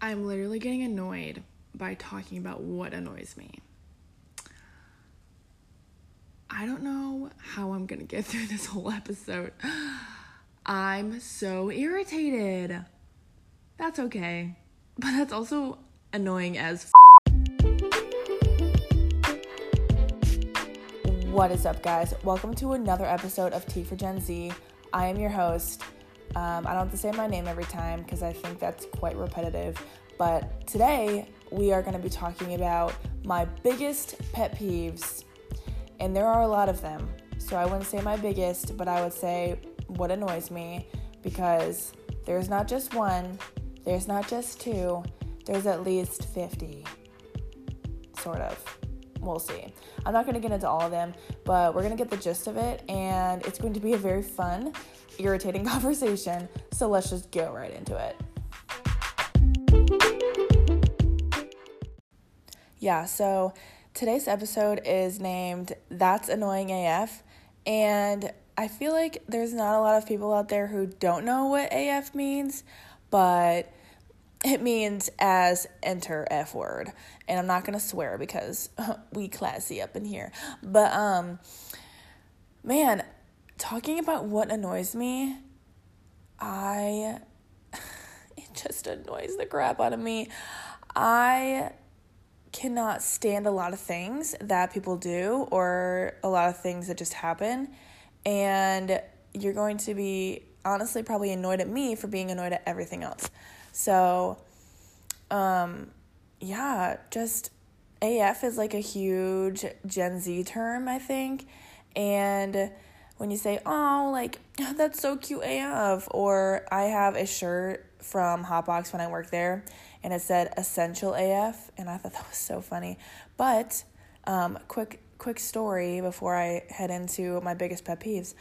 I'm literally getting annoyed by talking about what annoys me. I don't know how I'm gonna get through this whole episode. I'm so irritated. That's okay. But that's also annoying as f- What is up, guys? Welcome to another episode of Tea for Gen Z. I am your host. Um, I don't have to say my name every time because I think that's quite repetitive. But today we are going to be talking about my biggest pet peeves, and there are a lot of them. So I wouldn't say my biggest, but I would say what annoys me because there's not just one, there's not just two, there's at least 50. Sort of. We'll see. I'm not going to get into all of them, but we're going to get the gist of it, and it's going to be a very fun, irritating conversation. So let's just go right into it. Yeah, so today's episode is named That's Annoying AF, and I feel like there's not a lot of people out there who don't know what AF means, but it means as enter F word. And I'm not gonna swear because we classy up in here. But um man, talking about what annoys me, I it just annoys the crap out of me. I cannot stand a lot of things that people do or a lot of things that just happen. And you're going to be honestly probably annoyed at me for being annoyed at everything else. So, um, yeah, just AF is like a huge Gen Z term, I think. And when you say, oh, like, that's so cute AF, or I have a shirt from Hotbox when I worked there, and it said Essential AF, and I thought that was so funny. But, um, quick, quick story before I head into my biggest pet peeves.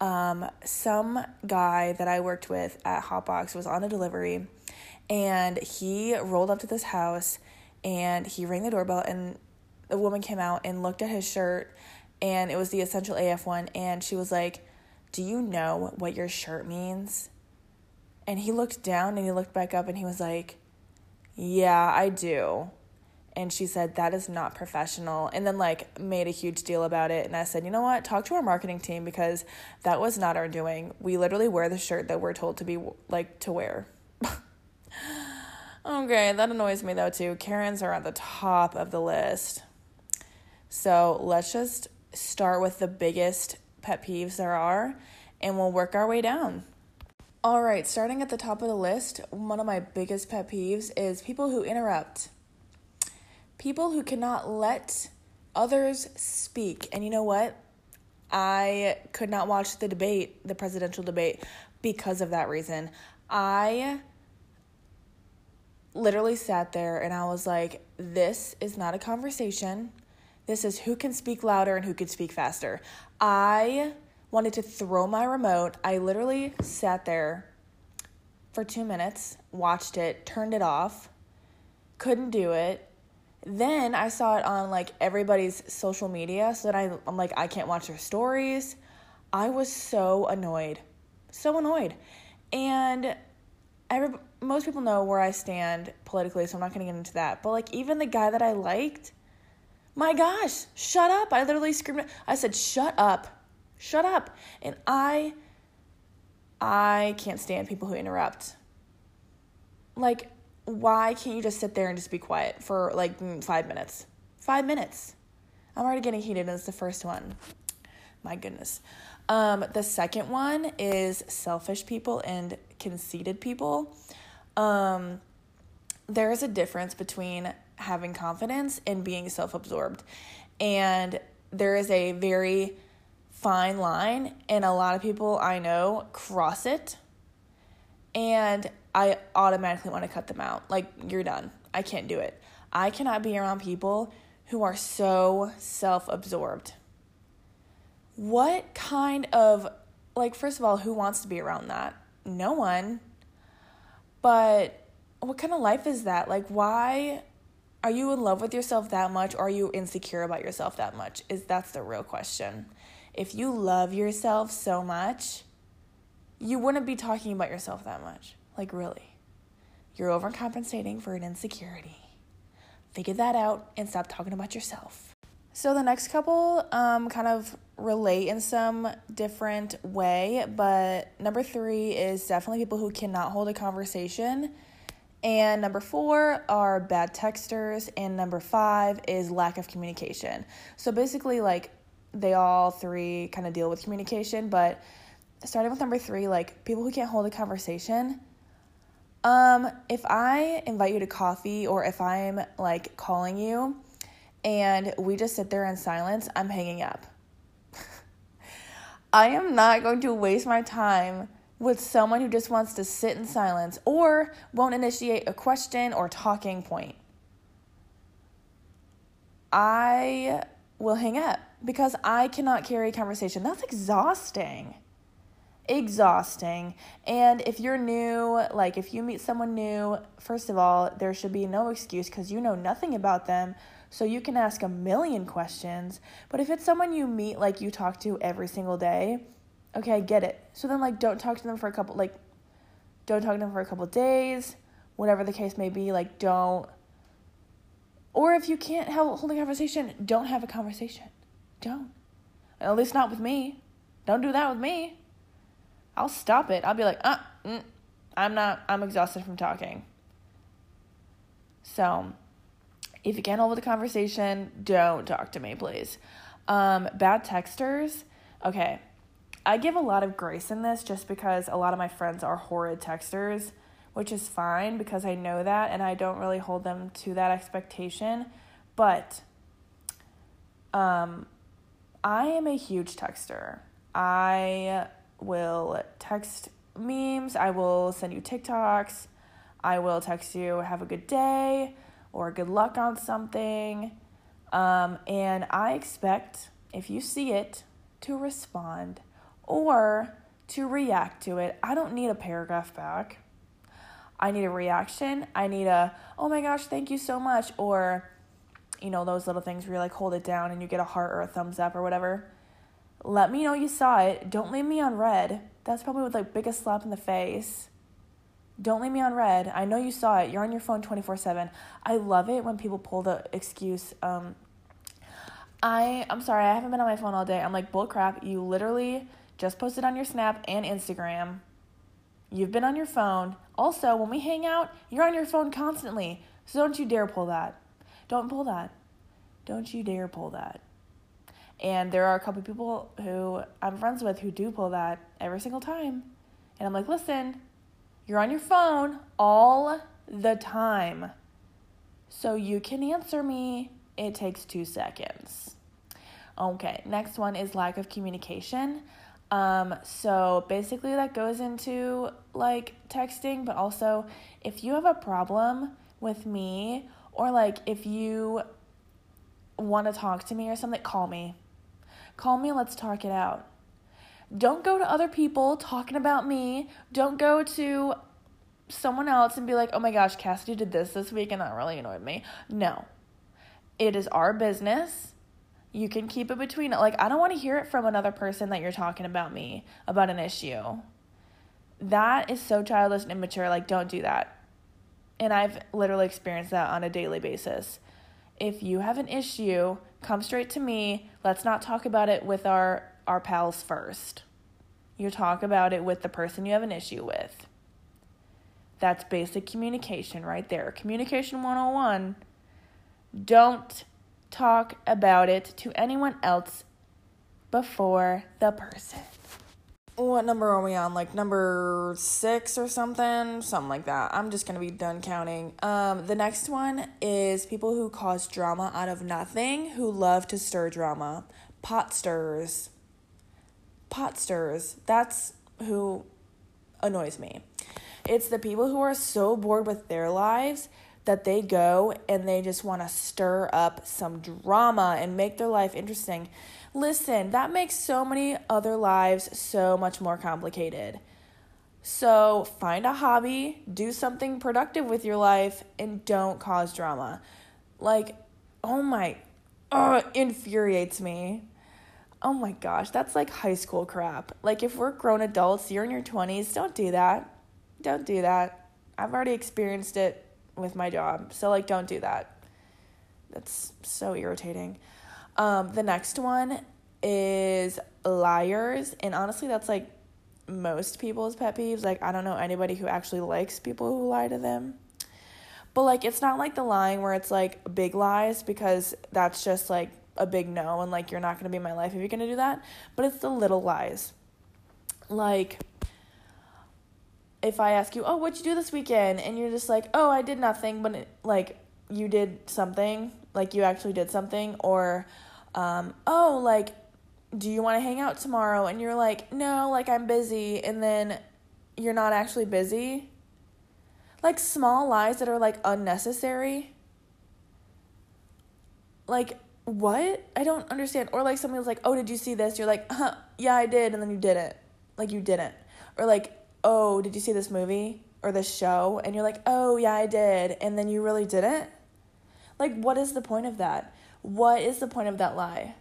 Um, some guy that I worked with at Hotbox was on a delivery and he rolled up to this house and he rang the doorbell and the woman came out and looked at his shirt and it was the essential AF one and she was like, "Do you know what your shirt means?" And he looked down and he looked back up and he was like, "Yeah, I do." And she said, That is not professional. And then, like, made a huge deal about it. And I said, You know what? Talk to our marketing team because that was not our doing. We literally wear the shirt that we're told to be, like, to wear. Oh, okay, that annoys me though, too. Karens are at the top of the list. So let's just start with the biggest pet peeves there are and we'll work our way down. All right, starting at the top of the list, one of my biggest pet peeves is people who interrupt. People who cannot let others speak. And you know what? I could not watch the debate, the presidential debate, because of that reason. I literally sat there and I was like, this is not a conversation. This is who can speak louder and who can speak faster. I wanted to throw my remote. I literally sat there for two minutes, watched it, turned it off, couldn't do it. Then I saw it on like everybody's social media, so that I, I'm like, I can't watch their stories. I was so annoyed. So annoyed. And every, most people know where I stand politically, so I'm not going to get into that. But like, even the guy that I liked, my gosh, shut up. I literally screamed. I said, shut up. Shut up. And I, I can't stand people who interrupt. Like, why can't you just sit there and just be quiet for like mm, five minutes? Five minutes. I'm already getting heated, and it's the first one. My goodness. Um, the second one is selfish people and conceited people. Um, there is a difference between having confidence and being self absorbed. And there is a very fine line, and a lot of people I know cross it. And I automatically want to cut them out. Like, you're done. I can't do it. I cannot be around people who are so self absorbed. What kind of, like, first of all, who wants to be around that? No one. But what kind of life is that? Like, why are you in love with yourself that much or are you insecure about yourself that much? Is that's the real question. If you love yourself so much, you wouldn't be talking about yourself that much. Like, really. You're overcompensating for an insecurity. Figure that out and stop talking about yourself. So the next couple um, kind of relate in some different way, but number three is definitely people who cannot hold a conversation. And number four are bad texters. And number five is lack of communication. So basically, like, they all three kind of deal with communication, but starting with number three, like, people who can't hold a conversation. Um, if I invite you to coffee or if I'm like calling you and we just sit there in silence, I'm hanging up. I am not going to waste my time with someone who just wants to sit in silence or won't initiate a question or talking point. I will hang up because I cannot carry conversation. That's exhausting. Exhausting. And if you're new, like if you meet someone new, first of all, there should be no excuse because you know nothing about them so you can ask a million questions. But if it's someone you meet, like you talk to every single day, okay, I get it. So then, like, don't talk to them for a couple, like, don't talk to them for a couple days, whatever the case may be. Like, don't. Or if you can't hold a conversation, don't have a conversation. Don't. At least not with me. Don't do that with me. I'll stop it. I'll be like, uh, mm, I'm not, I'm exhausted from talking. So, if you can't hold the conversation, don't talk to me, please. Um, bad texters. Okay. I give a lot of grace in this just because a lot of my friends are horrid texters, which is fine because I know that and I don't really hold them to that expectation. But um, I am a huge texter. I will text memes, I will send you TikToks, I will text you, have a good day or good luck on something. Um, and I expect, if you see it, to respond or to react to it. I don't need a paragraph back. I need a reaction. I need a, oh my gosh, thank you so much. Or, you know, those little things where you like hold it down and you get a heart or a thumbs up or whatever. Let me know you saw it. Don't leave me on read. That's probably the biggest slap in the face. Don't leave me on read. I know you saw it. You're on your phone 24 7. I love it when people pull the excuse. Um, I, I'm sorry, I haven't been on my phone all day. I'm like, bull crap. You literally just posted on your Snap and Instagram. You've been on your phone. Also, when we hang out, you're on your phone constantly. So don't you dare pull that. Don't pull that. Don't you dare pull that. And there are a couple people who I'm friends with who do pull that every single time. And I'm like, listen, you're on your phone all the time. So you can answer me. It takes two seconds. Okay, next one is lack of communication. Um, so basically, that goes into like texting, but also if you have a problem with me, or like if you want to talk to me or something, call me. Call me, let's talk it out. Don't go to other people talking about me. Don't go to someone else and be like, oh my gosh, Cassidy did this this week and that really annoyed me. No. It is our business. You can keep it between it. Like, I don't want to hear it from another person that you're talking about me about an issue. That is so childish and immature. Like, don't do that. And I've literally experienced that on a daily basis. If you have an issue, come straight to me. Let's not talk about it with our our pals first. You talk about it with the person you have an issue with. That's basic communication right there. Communication 101. Don't talk about it to anyone else before the person. What number are we on? Like number six or something? Something like that. I'm just gonna be done counting. Um, the next one is people who cause drama out of nothing, who love to stir drama. Pot stirrers pot stirrers. That's who annoys me. It's the people who are so bored with their lives that they go and they just want to stir up some drama and make their life interesting. Listen, that makes so many other lives so much more complicated. So find a hobby, do something productive with your life, and don't cause drama. Like, oh my, oh, infuriates me. Oh my gosh, that's like high school crap. Like, if we're grown adults, you're in your 20s, don't do that. Don't do that. I've already experienced it with my job. So, like, don't do that. That's so irritating. Um, the next one is liars. And honestly, that's like most people's pet peeves. Like, I don't know anybody who actually likes people who lie to them. But, like, it's not like the lying where it's like big lies because that's just like a big no and like you're not going to be in my life if you're going to do that. But it's the little lies. Like, if I ask you, oh, what'd you do this weekend? And you're just like, oh, I did nothing, but it, like you did something, like you actually did something, or, um, oh, like, do you want to hang out tomorrow? And you're like, no, like I'm busy, and then you're not actually busy. Like small lies that are like unnecessary. Like, what? I don't understand. Or like somebody was like, oh, did you see this? You're like, huh, yeah, I did, and then you didn't. Like, you didn't. Or like, oh, did you see this movie or this show? And you're like, oh, yeah, I did. And then you really didn't? Like, what is the point of that? What is the point of that lie?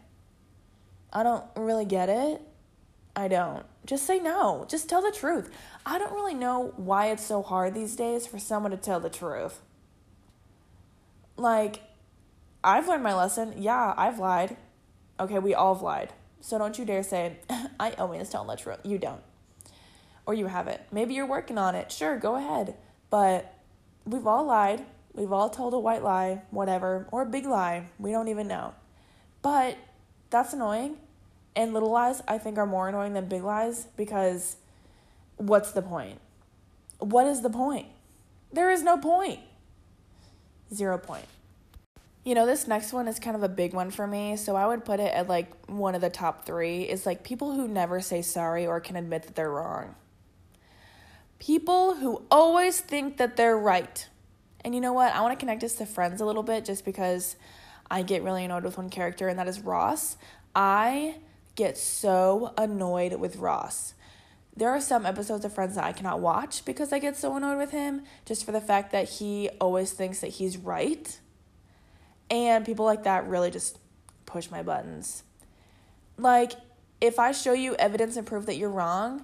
I don't really get it. I don't. Just say no. Just tell the truth. I don't really know why it's so hard these days for someone to tell the truth. Like, I've learned my lesson. Yeah, I've lied. Okay, we all have lied. So don't you dare say, I always tell the truth. You don't or you haven't. Maybe you're working on it. Sure, go ahead. But we've all lied. We've all told a white lie, whatever, or a big lie. We don't even know. But that's annoying. And little lies, I think, are more annoying than big lies because what's the point? What is the point? There is no point. Zero point. You know, this next one is kind of a big one for me, so I would put it at like one of the top three is like people who never say sorry or can admit that they're wrong. People who always think that they're right. And you know what? I want to connect this to friends a little bit just because I get really annoyed with one character, and that is Ross. I get so annoyed with Ross. There are some episodes of Friends that I cannot watch because I get so annoyed with him just for the fact that he always thinks that he's right. And people like that really just push my buttons. Like, if I show you evidence and proof that you're wrong,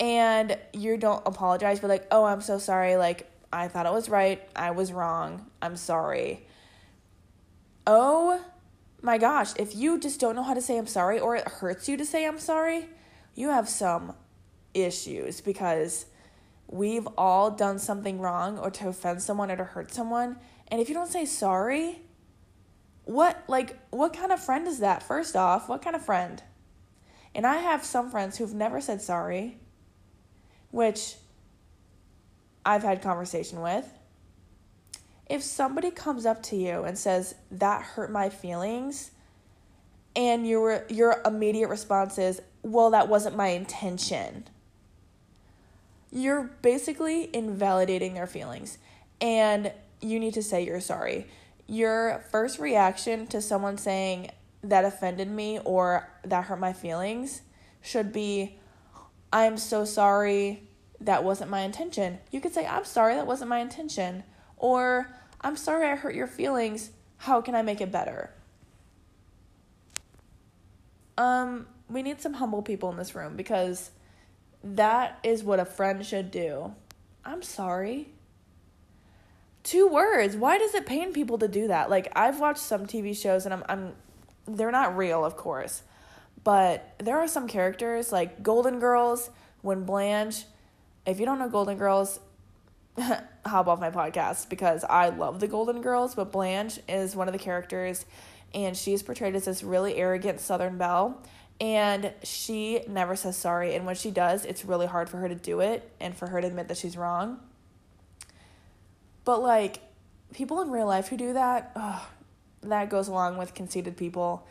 and you don't apologize, but like, oh, I'm so sorry. Like, I thought it was right. I was wrong. I'm sorry. Oh my gosh, if you just don't know how to say I'm sorry or it hurts you to say I'm sorry, you have some issues because we've all done something wrong or to offend someone or to hurt someone. And if you don't say sorry, what like what kind of friend is that? First off, what kind of friend? And I have some friends who've never said sorry which I've had conversation with. If somebody comes up to you and says that hurt my feelings and your your immediate response is, "Well, that wasn't my intention." You're basically invalidating their feelings and you need to say you're sorry. Your first reaction to someone saying that offended me or that hurt my feelings should be I'm so sorry. That wasn't my intention. You could say, I'm sorry. That wasn't my intention. Or, I'm sorry I hurt your feelings. How can I make it better? Um, we need some humble people in this room because that is what a friend should do. I'm sorry. Two words. Why does it pain people to do that? Like I've watched some TV shows and I'm I'm they're not real, of course. But there are some characters like Golden Girls, when Blanche, if you don't know Golden Girls, hop off my podcast because I love the Golden Girls, but Blanche is one of the characters and she's portrayed as this really arrogant Southern belle and she never says sorry and when she does it's really hard for her to do it and for her to admit that she's wrong but like people in real life who do that oh, that goes along with conceited people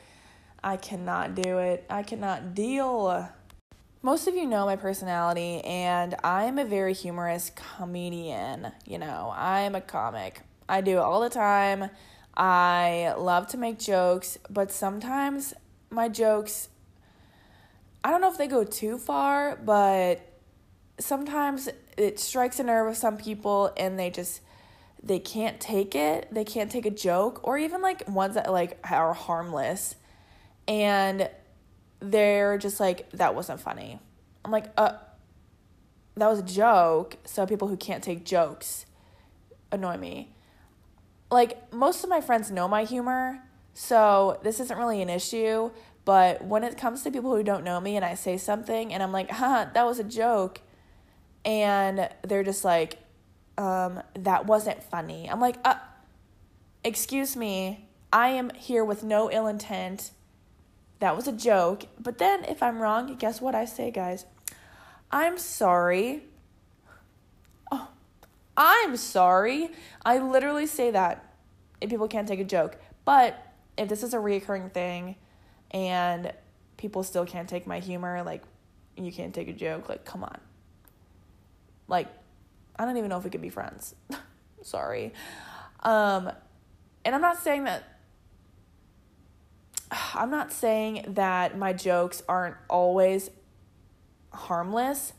I cannot do it. I cannot deal. Most of you know my personality, and I'm a very humorous comedian. You know, I'm a comic. I do it all the time. I love to make jokes, but sometimes my jokes, I don't know if they go too far, but sometimes it strikes a nerve with some people and they just they can't take it they can't take a joke or even like ones that like are harmless and they're just like that wasn't funny i'm like uh that was a joke. So people who can't take jokes annoy me. Like, most of my friends know my humor, so this isn't really an issue. But when it comes to people who don't know me and I say something and I'm like, huh, that was a joke, and they're just like, um, that wasn't funny. I'm like, uh, excuse me, I am here with no ill intent. That was a joke. But then if I'm wrong, guess what I say, guys? I'm sorry. Oh, I'm sorry. I literally say that if people can't take a joke. But if this is a reoccurring thing and people still can't take my humor, like, you can't take a joke, like, come on. Like, I don't even know if we could be friends. sorry. Um, and I'm not saying that I'm not saying that my jokes aren't always harmless,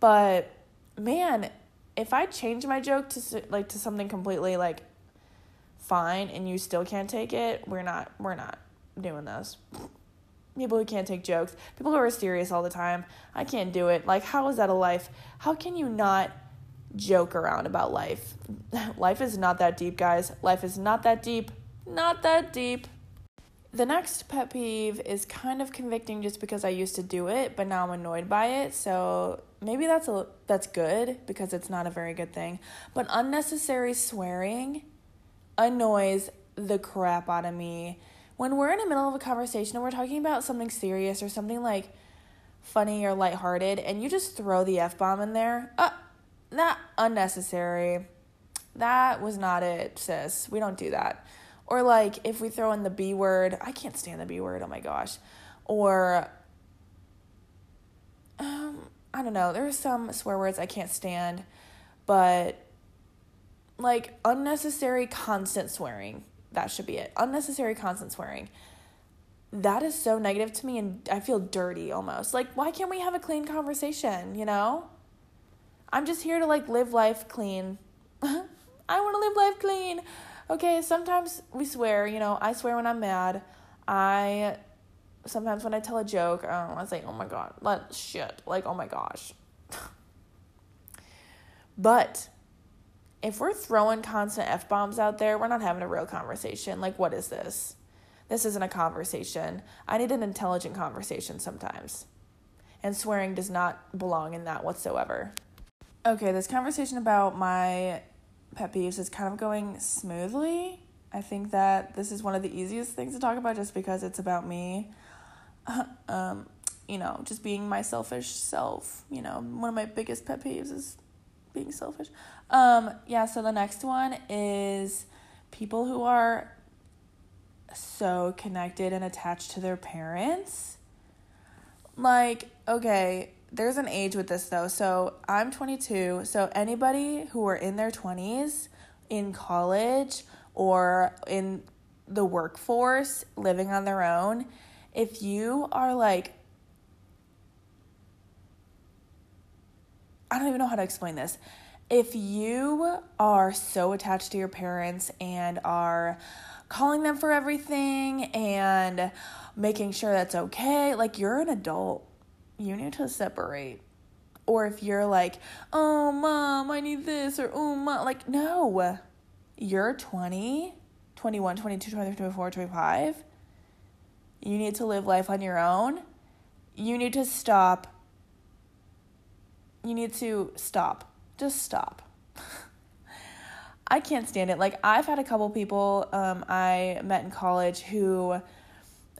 but man, if I change my joke to like to something completely like fine and you still can't take it, we're not we're not doing this. People who can't take jokes, people who are serious all the time, I can't do it. Like how is that a life? How can you not joke around about life? life is not that deep, guys. Life is not that deep. Not that deep. The next pet peeve is kind of convicting just because I used to do it, but now I'm annoyed by it. So maybe that's a that's good because it's not a very good thing. But unnecessary swearing annoys the crap out of me. When we're in the middle of a conversation and we're talking about something serious or something like funny or lighthearted and you just throw the F bomb in there, uh that unnecessary. That was not it, sis. We don't do that. Or like if we throw in the B word, I can't stand the B word, oh my gosh. Or um, I don't know, there are some swear words I can't stand, but like unnecessary constant swearing. That should be it. Unnecessary constant swearing. That is so negative to me and I feel dirty almost. Like why can't we have a clean conversation, you know? I'm just here to like live life clean. I want to live life clean okay, sometimes we swear, you know, I swear when I'm mad. I sometimes when I tell a joke, I say, oh my god, let shit, like, oh my gosh. but if we're throwing constant F bombs out there, we're not having a real conversation. Like, what is this? This isn't a conversation. I need an intelligent conversation sometimes. And swearing does not belong in that whatsoever. Okay, this conversation about my pet peeves is kind of going smoothly. I think that this is one of the easiest things to talk about just because it's about me. um, you know, just being my selfish self. You know, one of my biggest pet peeves is being selfish. Um, yeah, so the next one is people who are so connected and attached to their parents. Like, okay, there's an age with this though. So I'm 22. So anybody who are in their 20s in college or in the workforce living on their own, if you are like, I don't even know how to explain this. If you are so attached to your parents and are calling them for everything and making sure that's okay, like you're an adult you need to separate. Or if you're like, oh, mom, I need this, or oh, mom, like, no. You're 20, 21, 22, 23, 24, 25. You need to live life on your own. You need to stop. You need to stop. Just stop. I can't stand it. Like, I've had a couple people um, I met in college who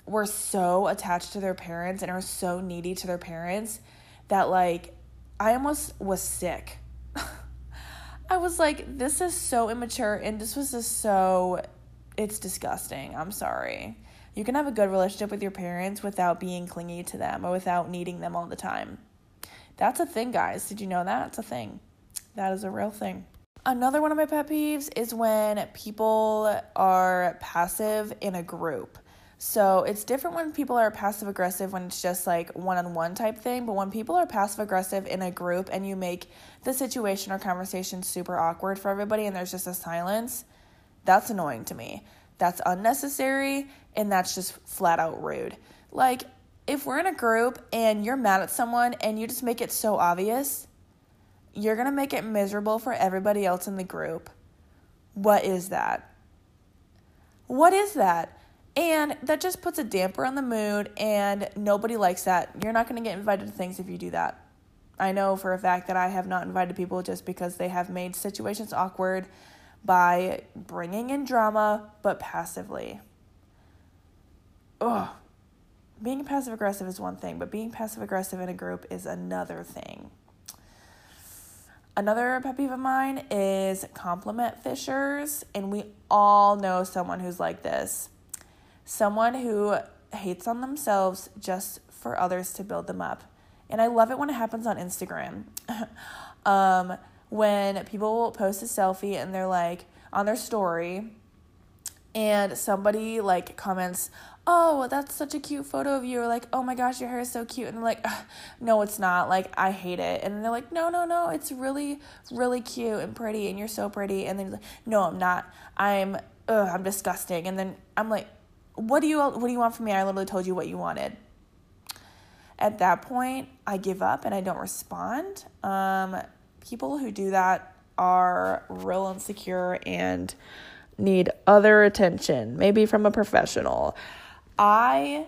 were so attached to their parents and are so needy to their parents that like I almost was sick. I was like, this is so immature and this was just so it's disgusting. I'm sorry. You can have a good relationship with your parents without being clingy to them or without needing them all the time. That's a thing, guys. Did you know that? It's a thing. That is a real thing. Another one of my pet peeves is when people are passive in a group. So it's different when people are passive aggressive when it's just like one on one type thing, but when people are passive aggressive in a group and you make the situation or conversation super awkward for everybody and there's just a silence, that's annoying to me. That's unnecessary and that's just flat out rude. Like, if we're in a group and you're mad at someone and you just make it so obvious, you're to make it miserable for everybody else in the group. What is that? What is that? And that just puts a damper on the mood, and nobody likes that. You're not going to get invited to things if you do that. I know for a fact that I have not invited people just because they have made situations awkward by bringing in drama, but passively. Ugh. Being passive aggressive is one thing, but being passive aggressive in a group is another thing. Another pet peeve of mine is compliment fishers, and we all know someone who's like this. Someone who hates on themselves just for others to build them up. And I love it when it happens on Instagram. um, when people post a selfie and they're like on their story, and somebody like comments, oh, that's such a cute photo of you, or like, oh my gosh, your hair is so cute. And they're like, no, it's not. Like, I hate it. And they're like, no, no, no, it's really, really cute and pretty, and you're so pretty. And then like, no, I'm not. I'm, ugh, I'm disgusting. And then I'm like, what do you, what do you want from me? I literally told you what you wanted. At that point, I give up and I don't respond. Um, people who do that are real insecure and need other attention, maybe from a professional. I,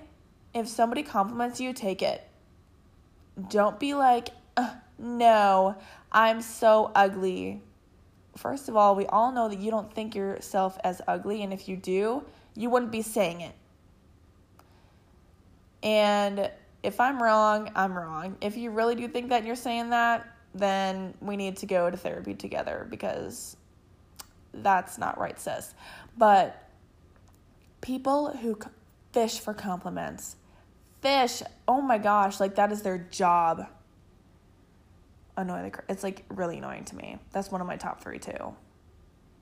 if somebody compliments you, take it. Don't be like, no, I'm so ugly. First of all, we all know that you don't think yourself as ugly, and if you do, you wouldn't be saying it. And if I'm wrong, I'm wrong. If you really do think that you're saying that, then we need to go to therapy together because that's not right, sis. But people who fish for compliments. Fish, oh my gosh, like that is their job. Annoy the it's like really annoying to me. That's one of my top three too.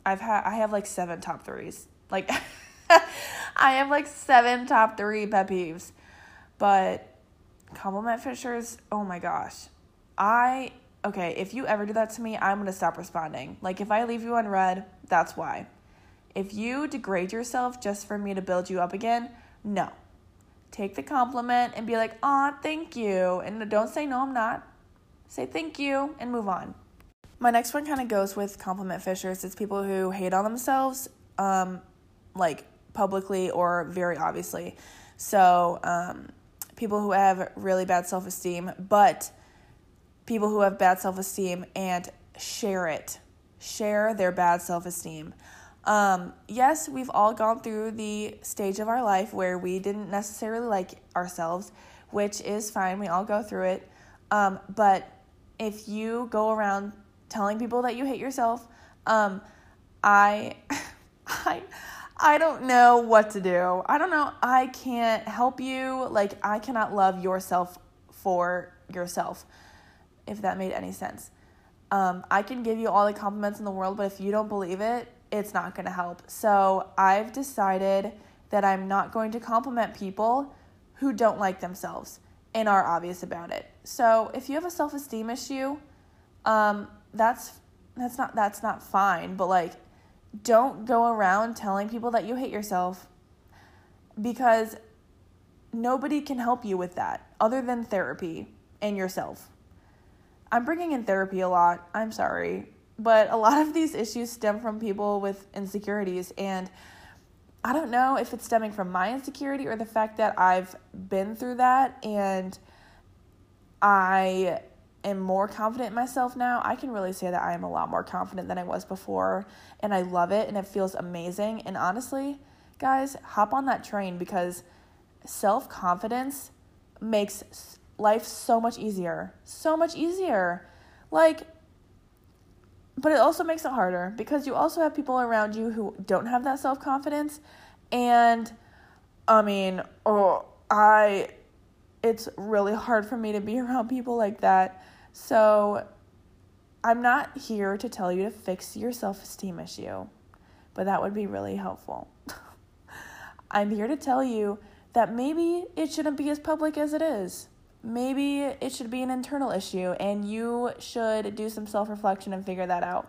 I've had I have like seven top threes. Like I have like seven top three pet peeves. But compliment fishers, oh my gosh. I okay, if you ever do that to me, I'm gonna stop responding. Like if I leave you unread, that's why. If you degrade yourself just for me to build you up again, no. Take the compliment and be like, aw, thank you. And don't say, no, I'm not. Say thank you and move on. My next one kind of goes with compliment fishers. It's people who hate on themselves, um, like publicly or very obviously. So, um, people who have really bad self esteem, but people who have bad self esteem and share it. Share their bad self esteem. Um, yes, we've all gone through the stage of our life where we didn't necessarily like ourselves, which is fine. We all go through it. Um, but if you go around telling people that you hate yourself, um, I, I, I don't know what to do. I don't know. I can't help you. Like, I cannot love yourself for yourself, if that made any sense. Um, I can give you all the compliments in the world, but if you don't believe it, it's not going to help. So I've decided that I'm not going to compliment people who don't like themselves and are obvious about it. So if you have a self-esteem issue, um, that's that's not that's not fine, but like don't go around telling people that you hate yourself because nobody can help you with that other than therapy and yourself. I'm bringing in therapy a lot. I'm sorry but a lot of these issues stem from people with insecurities and I don't know if it's stemming from my insecurity or the fact that I've been through that and I am more confident in myself now. I can really say that I am a lot more confident than I was before and I love it and it feels amazing. And honestly, guys, hop on that train because self confidence makes life so much easier. So much easier. Like, but it also makes it harder because you also have people around you who don't have that self confidence. And I mean, oh, I, it's really hard for me to be around people like that. So I'm not here to tell you to fix your self esteem issue, but that would be really helpful. I'm here to tell you that maybe it shouldn't be as public as it is maybe it should be an internal issue and you should do some self reflection and figure that out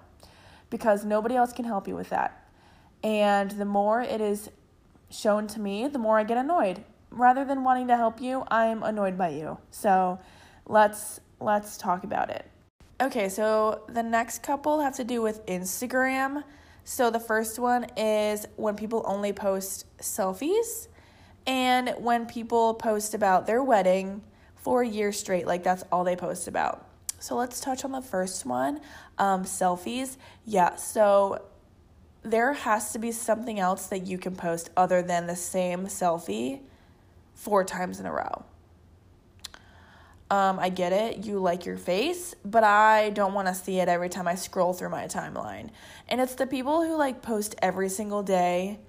because nobody else can help you with that. And the more it is shown to me, the more I get annoyed. Rather than wanting to help you, I'm annoyed by you. So let's let's talk about it. Okay, so the next couple have to do with Instagram. So the first one is when people only post selfies and when people post about their wedding for a year straight, like that's all they post about. So let's touch on the first one um, selfies. Yeah, so there has to be something else that you can post other than the same selfie four times in a row. Um, I get it, you like your face, but I don't want to see it every time I scroll through my timeline. And it's the people who like post every single day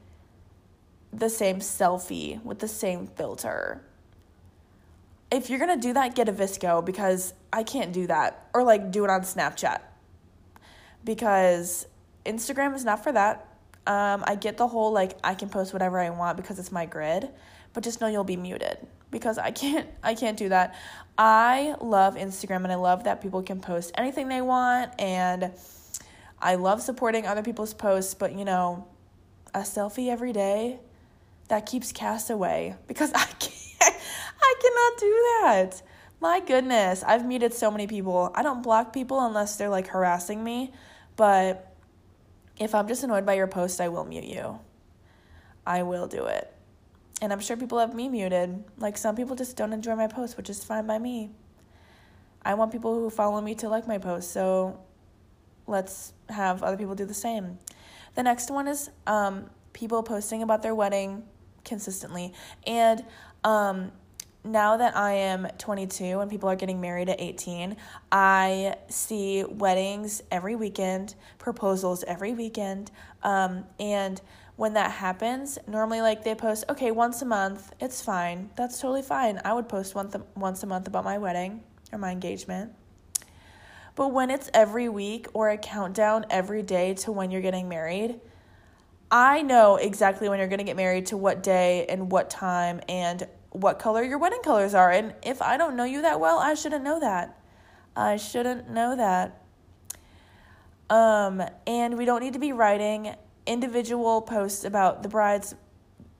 the same selfie with the same filter. If you're gonna do that, get a VSCO because I can't do that. Or like do it on Snapchat. Because Instagram is not for that. Um, I get the whole like I can post whatever I want because it's my grid, but just know you'll be muted because I can't I can't do that. I love Instagram and I love that people can post anything they want and I love supporting other people's posts, but you know, a selfie every day that keeps cast away because I can't I cannot do that. My goodness, I've muted so many people. I don't block people unless they're like harassing me, but if I'm just annoyed by your post, I will mute you. I will do it. And I'm sure people have me muted. Like some people just don't enjoy my posts, which is fine by me. I want people who follow me to like my posts, so let's have other people do the same. The next one is um, people posting about their wedding consistently. And um, now that I am 22 and people are getting married at 18, I see weddings every weekend, proposals every weekend, um, and when that happens, normally like they post, okay, once a month, it's fine. That's totally fine. I would post once once a month about my wedding or my engagement. But when it's every week or a countdown every day to when you're getting married, I know exactly when you're going to get married to what day and what time and what color your wedding colors are. And if I don't know you that well, I shouldn't know that. I shouldn't know that. Um, and we don't need to be writing individual posts about the brides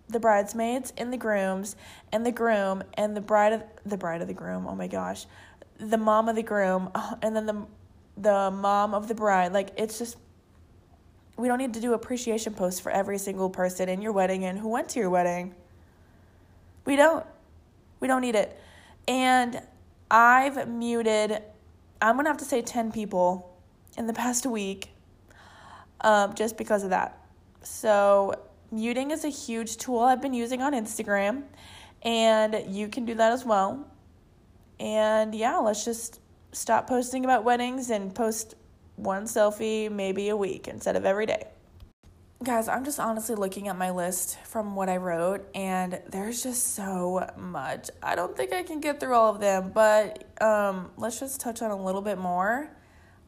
the bridesmaids and the grooms and the groom and the bride of the bride of the groom. Oh my gosh. The mom of the groom and then the the mom of the bride. Like it's just we don't need to do appreciation posts for every single person in your wedding and who went to your wedding. We don't. We don't need it. And I've muted, I'm going to have to say 10 people in the past week um, just because of that. So, muting is a huge tool I've been using on Instagram, and you can do that as well. And yeah, let's just stop posting about weddings and post one selfie maybe a week instead of every day. Guys, I'm just honestly looking at my list from what I wrote, and there's just so much. I don't think I can get through all of them, but um, let's just touch on a little bit more.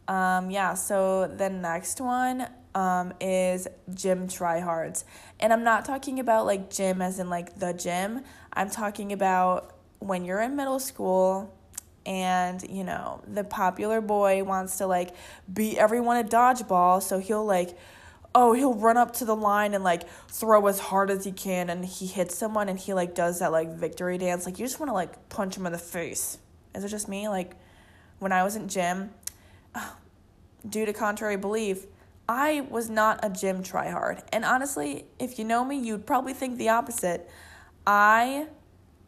Um, yeah, so the next one um, is gym tryhards. And I'm not talking about like gym as in like the gym, I'm talking about when you're in middle school and you know the popular boy wants to like beat everyone at dodgeball so he'll like oh, he'll run up to the line and like throw as hard as he can and he hits someone and he like does that like victory dance. Like you just want to like punch him in the face. Is it just me? Like when I was in gym, due to contrary belief, I was not a gym tryhard. And honestly, if you know me, you'd probably think the opposite. I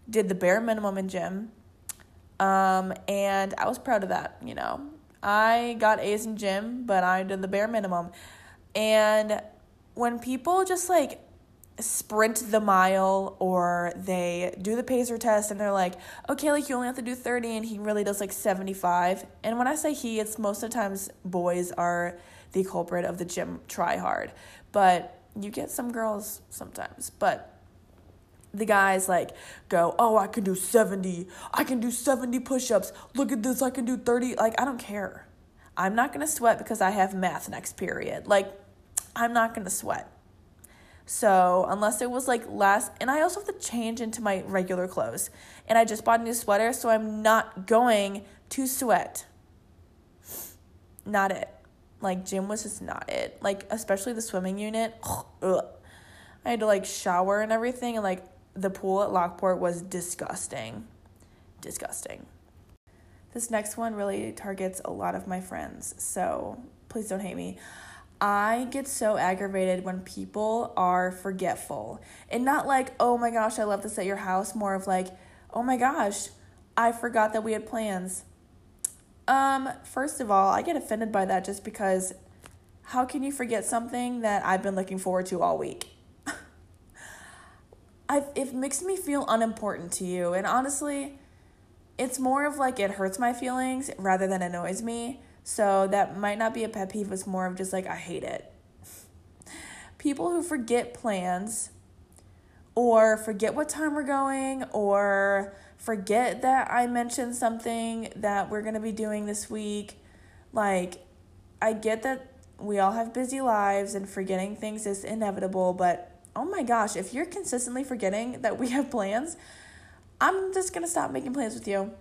did the bare minimum in gym. Um, and I was proud of that, you know. I got A's in gym, but I did the bare minimum. And when people just like sprint the mile or they do the pacer test and they're like, okay, like you only have to do 30 and he really does like 75. And when I say he, it's most of the times boys are the culprit of the gym try hard. But you get some girls sometimes. But the guys like go, oh, I can do 70. I can do 70 push ups. Look at this. I can do 30. Like, I don't care. I'm not going to sweat because I have math next period. Like, I'm not going to sweat. So, unless it was like last, and I also have to change into my regular clothes. And I just bought a new sweater, so I'm not going to sweat. Not it. Like, gym was just not it. Like, especially the swimming unit. Ugh. I had to like shower and everything, and like the pool at Lockport was disgusting. Disgusting. This next one really targets a lot of my friends, so please don't hate me. I get so aggravated when people are forgetful. And not like, oh my gosh, I left this at your house, more of like, oh my gosh, I forgot that we had plans. Um, first of all, I get offended by that just because how can you forget something that I've been looking forward to all week? i it makes me feel unimportant to you. And honestly, it's more of like it hurts my feelings rather than annoys me. So that might not be a pet peeve, it's more of just like I hate it. People who forget plans or forget what time we're going or forget that I mentioned something that we're going to be doing this week. Like, I get that we all have busy lives and forgetting things is inevitable, but oh my gosh, if you're consistently forgetting that we have plans, I'm just going to stop making plans with you.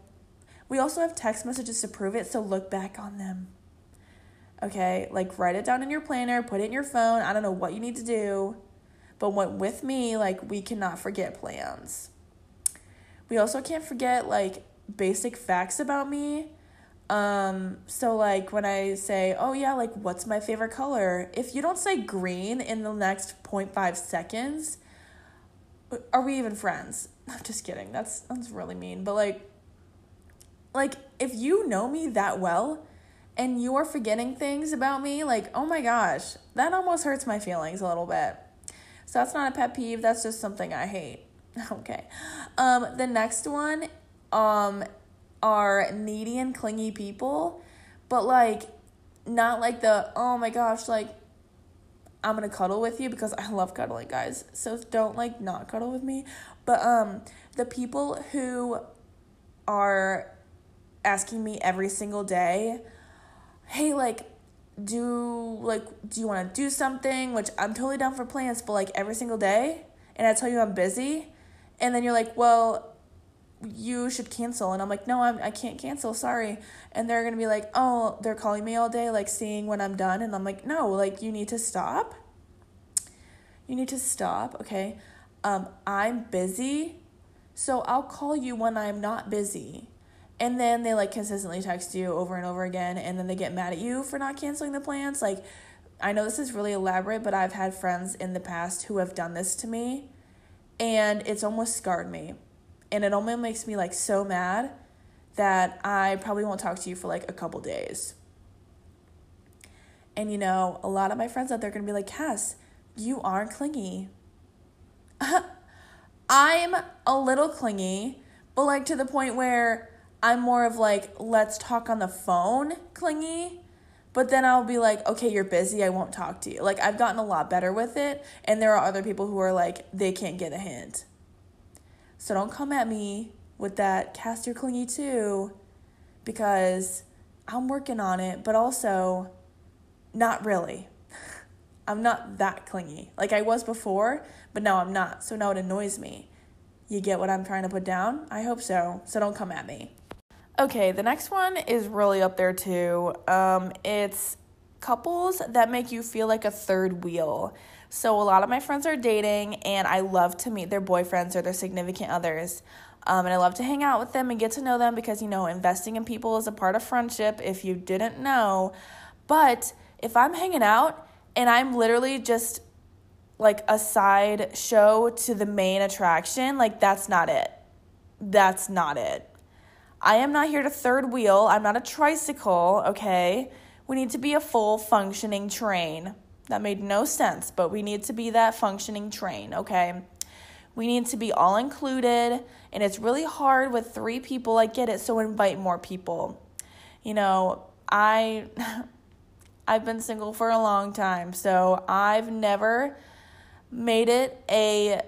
We also have text messages to prove it, so look back on them. Okay, like write it down in your planner, put it in your phone. I don't know what you need to do, but what with me, like we cannot forget plans. We also can't forget like basic facts about me. Um, so like when I say, "Oh yeah, like what's my favorite color?" If you don't say green in the next 0.5 seconds, are we even friends? I'm just kidding. That's that's really mean, but like like if you know me that well and you are forgetting things about me, like, "Oh my gosh, that almost hurts my feelings a little bit." So that's not a pet peeve, that's just something I hate. Okay. Um, the next one um, are needy and clingy people, but like, not like the, oh my gosh, like, I'm gonna cuddle with you because I love cuddling, guys. So don't like not cuddle with me. But um, the people who are asking me every single day, hey, like, do like do you want to do something which i'm totally down for plans but like every single day and i tell you i'm busy and then you're like, well, you should cancel. And I'm like, no, I'm, I can't cancel. Sorry. And they're going to be like, oh, they're calling me all day, like seeing when I'm done. And I'm like, no, like you need to stop. You need to stop. Okay. Um, I'm busy. So I'll call you when I'm not busy. And then they like consistently text you over and over again. And then they get mad at you for not canceling the plans. Like, I know this is really elaborate, but I've had friends in the past who have done this to me and it's almost scarred me and it almost makes me like so mad that I probably won't talk to you for like a couple days. And you know, a lot of my friends out there are gonna be like, Cass, you are clingy. I'm a little clingy, but like to the point where I'm more of like, let's talk on the phone clingy but then I'll be like, okay, you're busy. I won't talk to you. Like, I've gotten a lot better with it. And there are other people who are like, they can't get a hint. So don't come at me with that Cass your clingy too, because I'm working on it, but also not really. I'm not that clingy. Like I was before, but now I'm not. So now it annoys me. You get what I'm trying to put down? I hope so. So don't come at me. Okay, the next one is really up there too. Um, it's couples that make you feel like a third wheel. So, a lot of my friends are dating, and I love to meet their boyfriends or their significant others. Um, and I love to hang out with them and get to know them because, you know, investing in people is a part of friendship if you didn't know. But if I'm hanging out and I'm literally just like a side show to the main attraction, like that's not it. That's not it. I am not here to third wheel. I'm not a tricycle, okay? We need to be a full functioning train. That made no sense, but we need to be that functioning train, okay? We need to be all included, and it's really hard with three people. I get it, so invite more people. You know, I I've been single for a long time, so I've never made it a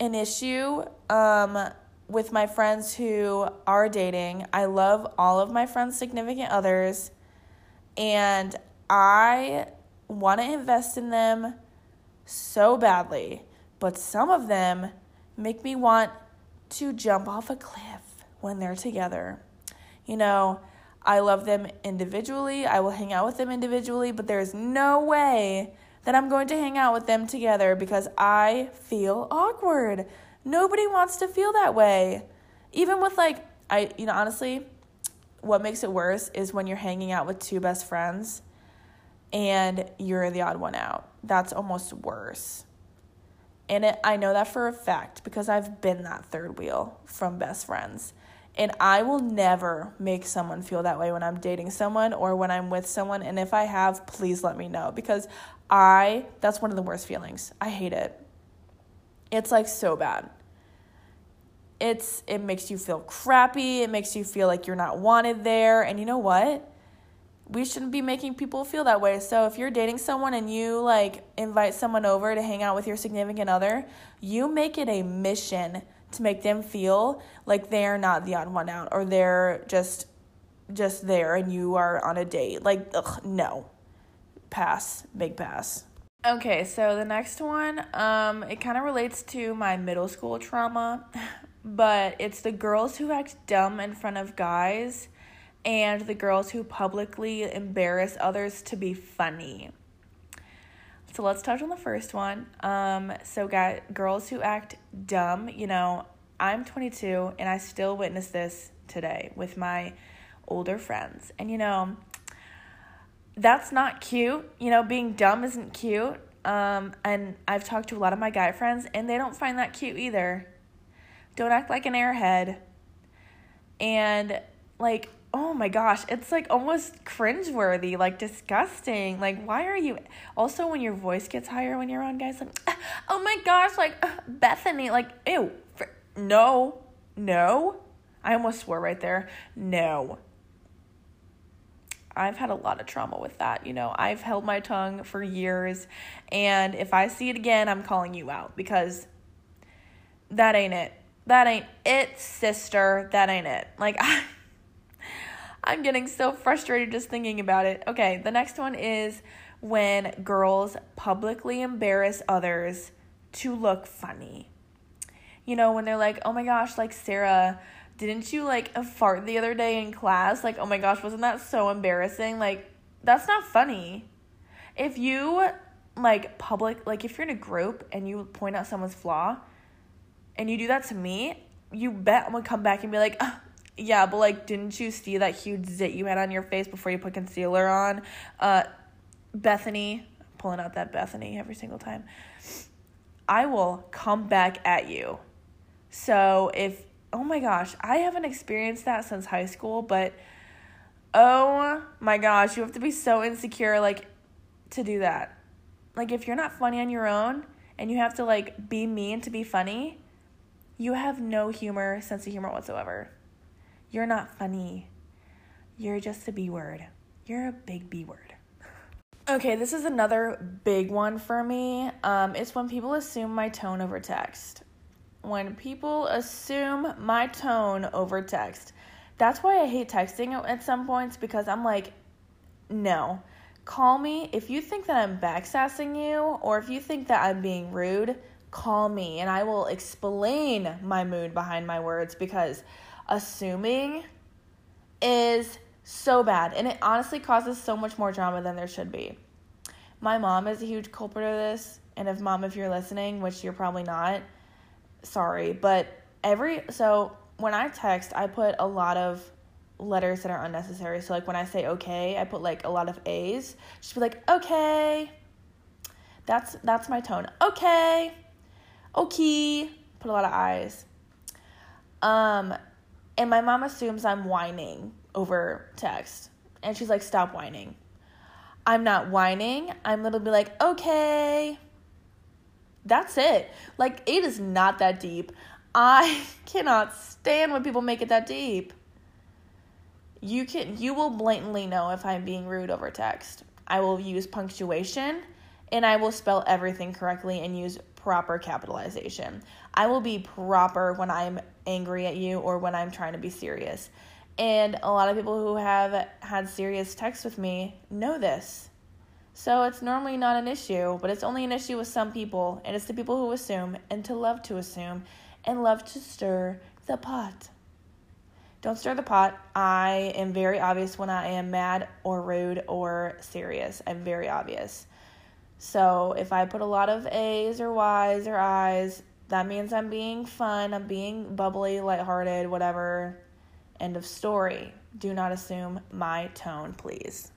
an issue um with my friends who are dating. I love all of my friends' significant others, and I want to invest in them so badly. But some of them make me want to jump off a cliff when they're together. You know, I love them individually, I will hang out with them individually, but there's no way that I'm going to hang out with them together because I feel awkward. Nobody wants to feel that way. Even with like I you know honestly, what makes it worse is when you're hanging out with two best friends and you're the odd one out. That's almost worse. And it, I know that for a fact because I've been that third wheel from best friends. And I will never make someone feel that way when I'm dating someone or when I'm with someone. And if I have, please let me know because I, that's one of the worst feelings. I hate it. It's like so bad. It's, it makes you feel crappy. It makes you feel like you're not wanted there. And you know what? we shouldn't be making people feel that way. So if you're dating someone and you like invite someone over to hang out with your significant other, you make it a mission to make them feel like they're not the odd one out or they're just just there and you are on a date. Like ugh, no. Pass, big pass. Okay, so the next one, um, it kind of relates to my middle school trauma, but it's the girls who act dumb in front of guys and the girls who publicly embarrass others to be funny. So let's touch on the first one. Um, so, guys, girls who act dumb, you know, I'm 22 and I still witness this today with my older friends. And, you know, that's not cute. You know, being dumb isn't cute. Um, and I've talked to a lot of my guy friends and they don't find that cute either. Don't act like an airhead. And, like, oh my gosh, it's like almost cringeworthy, like disgusting. Like, why are you? Also, when your voice gets higher when you're on, guys, like, oh my gosh, like Bethany, like, ew, for, no, no. I almost swore right there. No. I've had a lot of trauma with that. You know, I've held my tongue for years, and if I see it again, I'm calling you out because that ain't it. That ain't it, sister. That ain't it. Like, I. I'm getting so frustrated just thinking about it. Okay, the next one is when girls publicly embarrass others to look funny. You know, when they're like, oh my gosh, like Sarah, didn't you like fart the other day in class? Like, oh my gosh, wasn't that so embarrassing? Like, that's not funny. If you like public, like if you're in a group and you point out someone's flaw and you do that to me, you bet I'm gonna come back and be like, oh, yeah, but like, didn't you see that huge zit you had on your face before you put concealer on? Uh, Bethany, pulling out that Bethany every single time. I will come back at you. So if, oh my gosh, I haven't experienced that since high school, but oh my gosh, you have to be so insecure, like, to do that. Like, if you're not funny on your own and you have to, like, be mean to be funny, you have no humor, sense of humor whatsoever. You're not funny. You're just a B word. You're a big B word. Okay, this is another big one for me. Um, it's when people assume my tone over text. When people assume my tone over text. That's why I hate texting at some points because I'm like, no. Call me. If you think that I'm backsassing you or if you think that I'm being rude, call me and I will explain my mood behind my words because assuming is so bad and it honestly causes so much more drama than there should be. My mom is a huge culprit of this, and if mom if you're listening, which you're probably not, sorry, but every so when I text, I put a lot of letters that are unnecessary. So like when I say okay, I put like a lot of A's. She'd be like, "Okay." That's that's my tone. Okay. Okay. Put a lot of eyes. Um and my mom assumes I'm whining over text. And she's like, stop whining. I'm not whining. I'm be like, okay. That's it. Like, it is not that deep. I cannot stand when people make it that deep. You can you will blatantly know if I'm being rude over text. I will use punctuation and I will spell everything correctly and use proper capitalization. I will be proper when I'm angry at you or when I'm trying to be serious. And a lot of people who have had serious texts with me know this. So it's normally not an issue, but it's only an issue with some people, and it's the people who assume and to love to assume and love to stir the pot. Don't stir the pot. I am very obvious when I am mad or rude or serious. I'm very obvious. So if I put a lot of A's or Y's or I's, that means I'm being fun, I'm being bubbly, lighthearted, whatever. End of story. Do not assume my tone, please.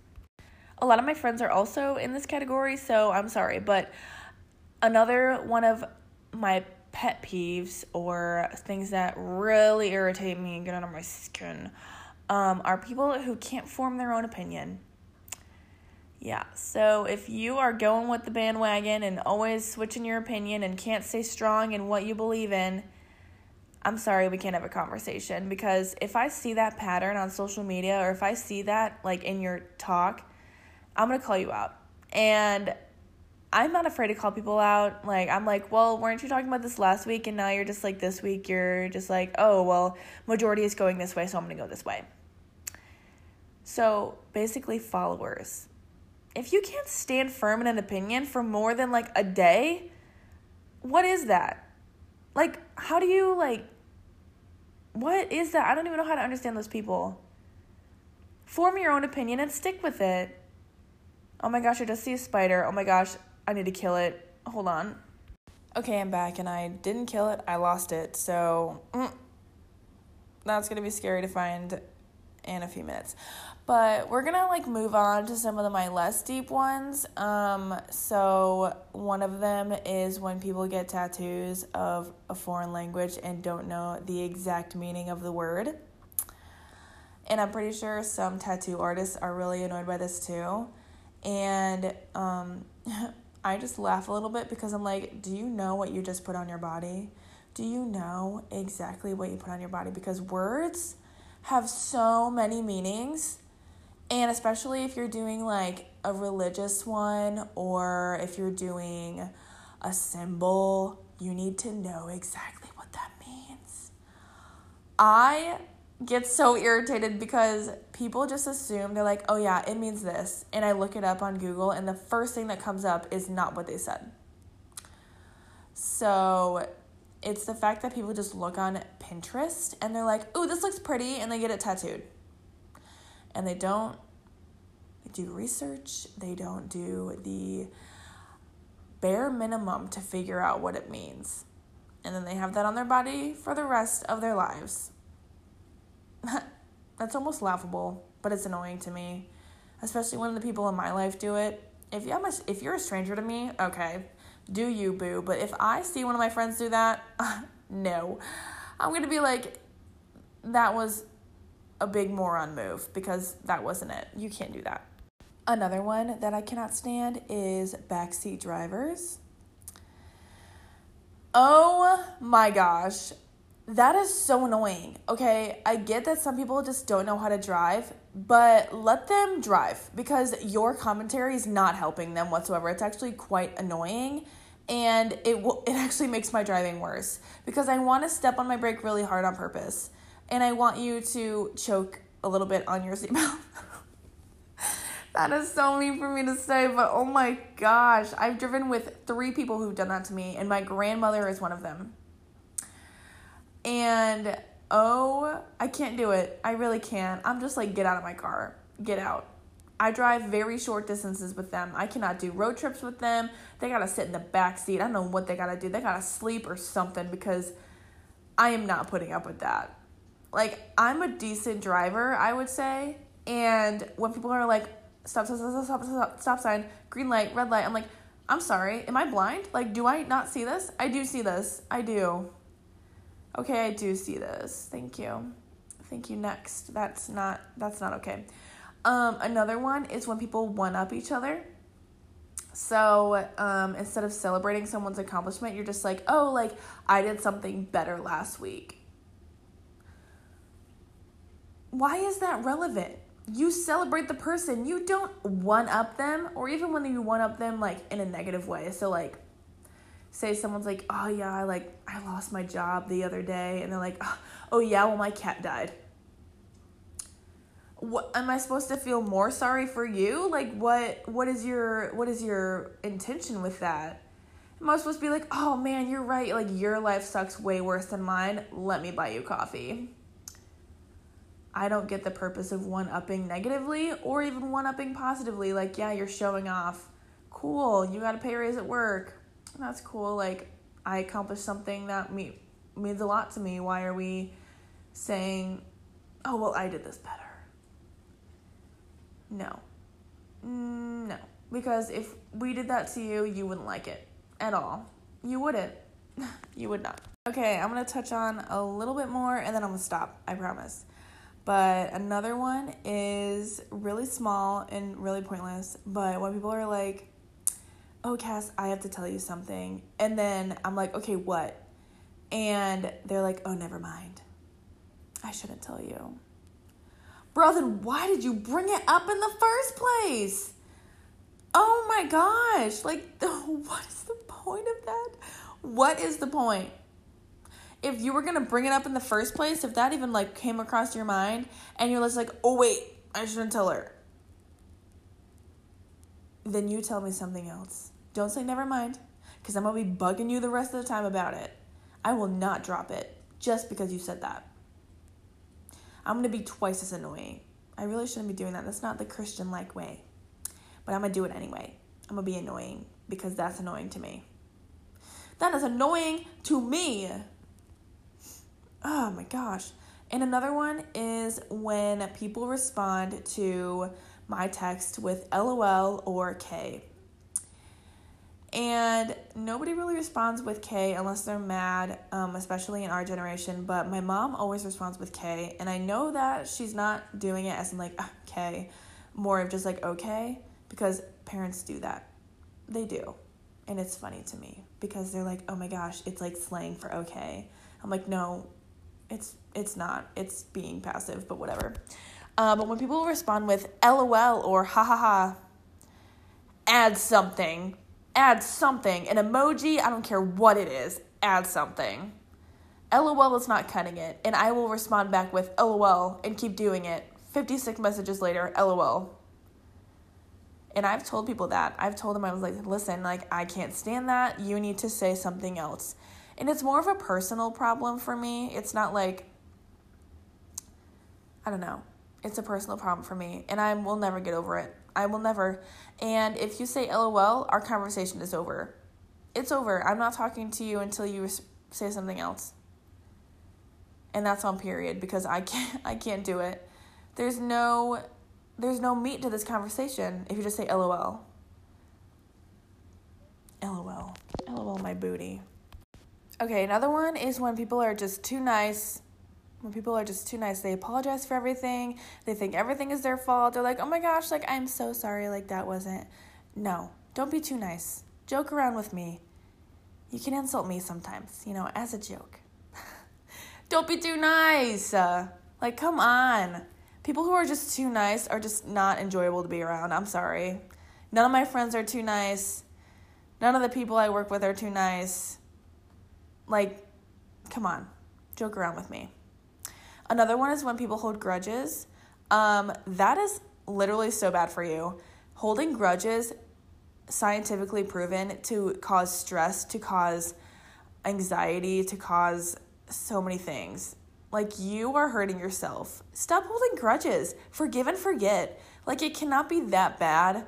A lot of my friends are also in this category, so I'm sorry, but another one of my pet peeves or things that really irritate me and get under my skin um, are people who can't form their own opinion. Yeah, so if you are going with the bandwagon and always switching your opinion and can't stay strong in what you believe in, I'm sorry we can't have a conversation because if I see that pattern on social media or if I see that like in your talk, I'm going to call you out. And I'm not afraid to call people out. Like, I'm like, well, weren't you talking about this last week? And now you're just like, this week, you're just like, oh, well, majority is going this way, so I'm going to go this way. So basically, followers if you can't stand firm in an opinion for more than like a day, what is that? Like, how do you like what is that? I don't even know how to understand those people. Form your own opinion and stick with it. Oh my gosh, I just see a spider. Oh my gosh, I need to kill it. Hold on. Okay, I'm back and I didn't kill it. I lost it. So, mm, that's going to be scary to find in a few minutes. But we're gonna like move on to some of the, my less deep ones. Um, so one of them is when people get tattoos of a foreign language and don't know the exact meaning of the word. And I'm pretty sure some tattoo artists are really annoyed by this too. And um, I just laugh a little bit because I'm like, do you know what you just put on your body? Do you know exactly what you put on your body? Because words have so many meanings and especially if you're doing like a religious one or if you're doing a symbol, you need to know exactly what that means. I get so irritated because people just assume they're like, oh yeah, it means this. And I look it up on Google, and the first thing that comes up is not what they said. So it's the fact that people just look on Pinterest and they're like, oh, this looks pretty, and they get it tattooed and they don't do research, they don't do the bare minimum to figure out what it means. And then they have that on their body for the rest of their lives. That's almost laughable, but it's annoying to me, especially when the people in my life do it. If you if you're a stranger to me, okay, do you boo? But if I see one of my friends do that, no. I'm going to be like that was a big moron move because that wasn't it. You can't do that. Another one that I cannot stand is backseat drivers. Oh my gosh. That is so annoying. Okay, I get that some people just don't know how to drive, but let them drive because your commentary is not helping them whatsoever. It's actually quite annoying and it will it actually makes my driving worse because I want to step on my brake really hard on purpose and I want you to choke a little bit on your seatbelt. that is so mean for me to say, but oh my gosh, I've driven with three people who've done that to me, and my grandmother is one of them. And oh, I can't do it. I really can't. I'm just like, get out of my car. Get out. I drive very short distances with them. I cannot do road trips with them. They gotta sit in the back seat. I don't know what they gotta do. They gotta sleep or something because I am not putting up with that like I'm a decent driver, I would say. And when people are like, stop, stop, stop, stop, stop, stop sign, green light, red light, I'm like, I'm sorry, am I blind? Like, do I not see this? I do see this. I do. Okay, I do see this. Thank you. Thank you. Next. That's not that's not okay. Um, another one is when people one up each other. So um, instead of celebrating someone's accomplishment, you're just like, oh, like I did something better last week why is that relevant? You celebrate the person. You don't one up them, or even when you one up them like in a negative way. So like, say someone's like, "Oh yeah, I like I lost my job the other day," and they're like, "Oh yeah, well my cat died." What am I supposed to feel more sorry for you? Like what what is your what is your intention with that? Am I supposed to be like, "Oh man, you're right. Like your life sucks way worse than mine. Let me buy you coffee." I don't get the purpose of one upping negatively or even one upping positively. Like, yeah, you're showing off. Cool, you got a pay raise at work. That's cool. Like, I accomplished something that me, means a lot to me. Why are we saying, oh, well, I did this better? No. Mm, no. Because if we did that to you, you wouldn't like it at all. You wouldn't. you would not. Okay, I'm gonna touch on a little bit more and then I'm gonna stop, I promise. But another one is really small and really pointless. But when people are like, oh, Cass, I have to tell you something. And then I'm like, okay, what? And they're like, oh, never mind. I shouldn't tell you. Bro, then why did you bring it up in the first place? Oh my gosh. Like, what is the point of that? What is the point? If you were gonna bring it up in the first place, if that even like came across your mind and you're just like, oh wait, I shouldn't tell her, then you tell me something else. Don't say never mind, because I'm gonna be bugging you the rest of the time about it. I will not drop it just because you said that. I'm gonna be twice as annoying. I really shouldn't be doing that. That's not the Christian like way. But I'm gonna do it anyway. I'm gonna be annoying because that's annoying to me. That is annoying to me. Oh my gosh. And another one is when people respond to my text with LOL or K. And nobody really responds with K unless they're mad, um, especially in our generation. But my mom always responds with K. And I know that she's not doing it as in like, ah, K, more of just like, okay, because parents do that. They do. And it's funny to me because they're like, oh my gosh, it's like slang for okay. I'm like, no, it's it's not. It's being passive, but whatever. Uh, but when people respond with LOL or ha ha ha, add something add something. An emoji, I don't care what it is, add something. LOL is not cutting it, and I will respond back with LOL and keep doing it. 56 messages later, LOL. And I've told people that. I've told them, I was like, listen, like, I can't stand that. You need to say something else. And it's more of a personal problem for me. It's not like, I don't know. It's a personal problem for me, and I will never get over it. I will never. And if you say LOL, our conversation is over. It's over. I'm not talking to you until you say something else. And that's on period because I can't I can't do it. There's no there's no meat to this conversation if you just say LOL. LOL. LOL my booty. Okay, another one is when people are just too nice when people are just too nice they apologize for everything. They think everything is their fault. They're like oh my gosh like i'm so sorry. Like that wasn't no. Don't be too nice. Joke around with me. You can insult me sometimes you know as a joke. Don't be too nice. Uh, like come on. People who are just too nice are just not enjoyable to be around. I'm sorry. None of my friends are too nice. None of the people i work with are too nice. Like come on. Joke around with me Another one is when people hold grudges. Um, that is literally so bad for you. Holding grudges, scientifically proven to cause stress, to cause anxiety, to cause so many things. Like you are hurting yourself. Stop holding grudges. Forgive and forget. Like it cannot be that bad.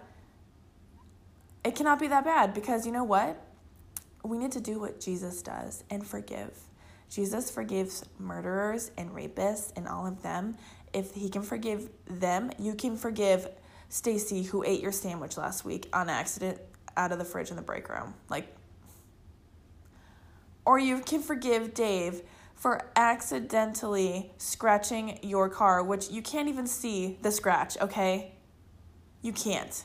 It cannot be that bad because you know what? We need to do what Jesus does and forgive. Jesus forgives murderers and rapists and all of them. If he can forgive them, you can forgive Stacy who ate your sandwich last week on accident out of the fridge in the break room. Like or you can forgive Dave for accidentally scratching your car, which you can't even see the scratch, okay? You can't.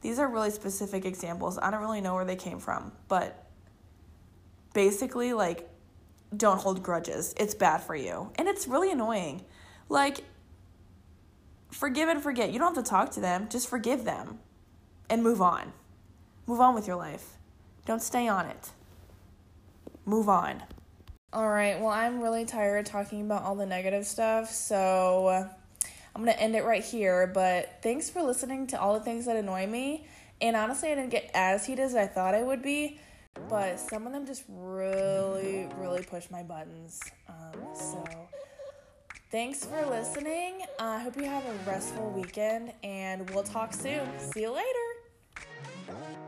These are really specific examples. I don't really know where they came from, but basically, like, don't hold grudges. It's bad for you. And it's really annoying. Like, forgive and forget. You don't have to talk to them, just forgive them and move on. Move on with your life. Don't stay on it. Move on. All right, well, I'm really tired talking about all the negative stuff, so I'm going to end it right here. But thanks for listening to all the things that annoy me. And honestly, I didn't get as heated as I thought I would be but some of them just really, really push my buttons. Um, so thanks for listening. I uh, hope you have a restful weekend and we'll talk soon. See you later.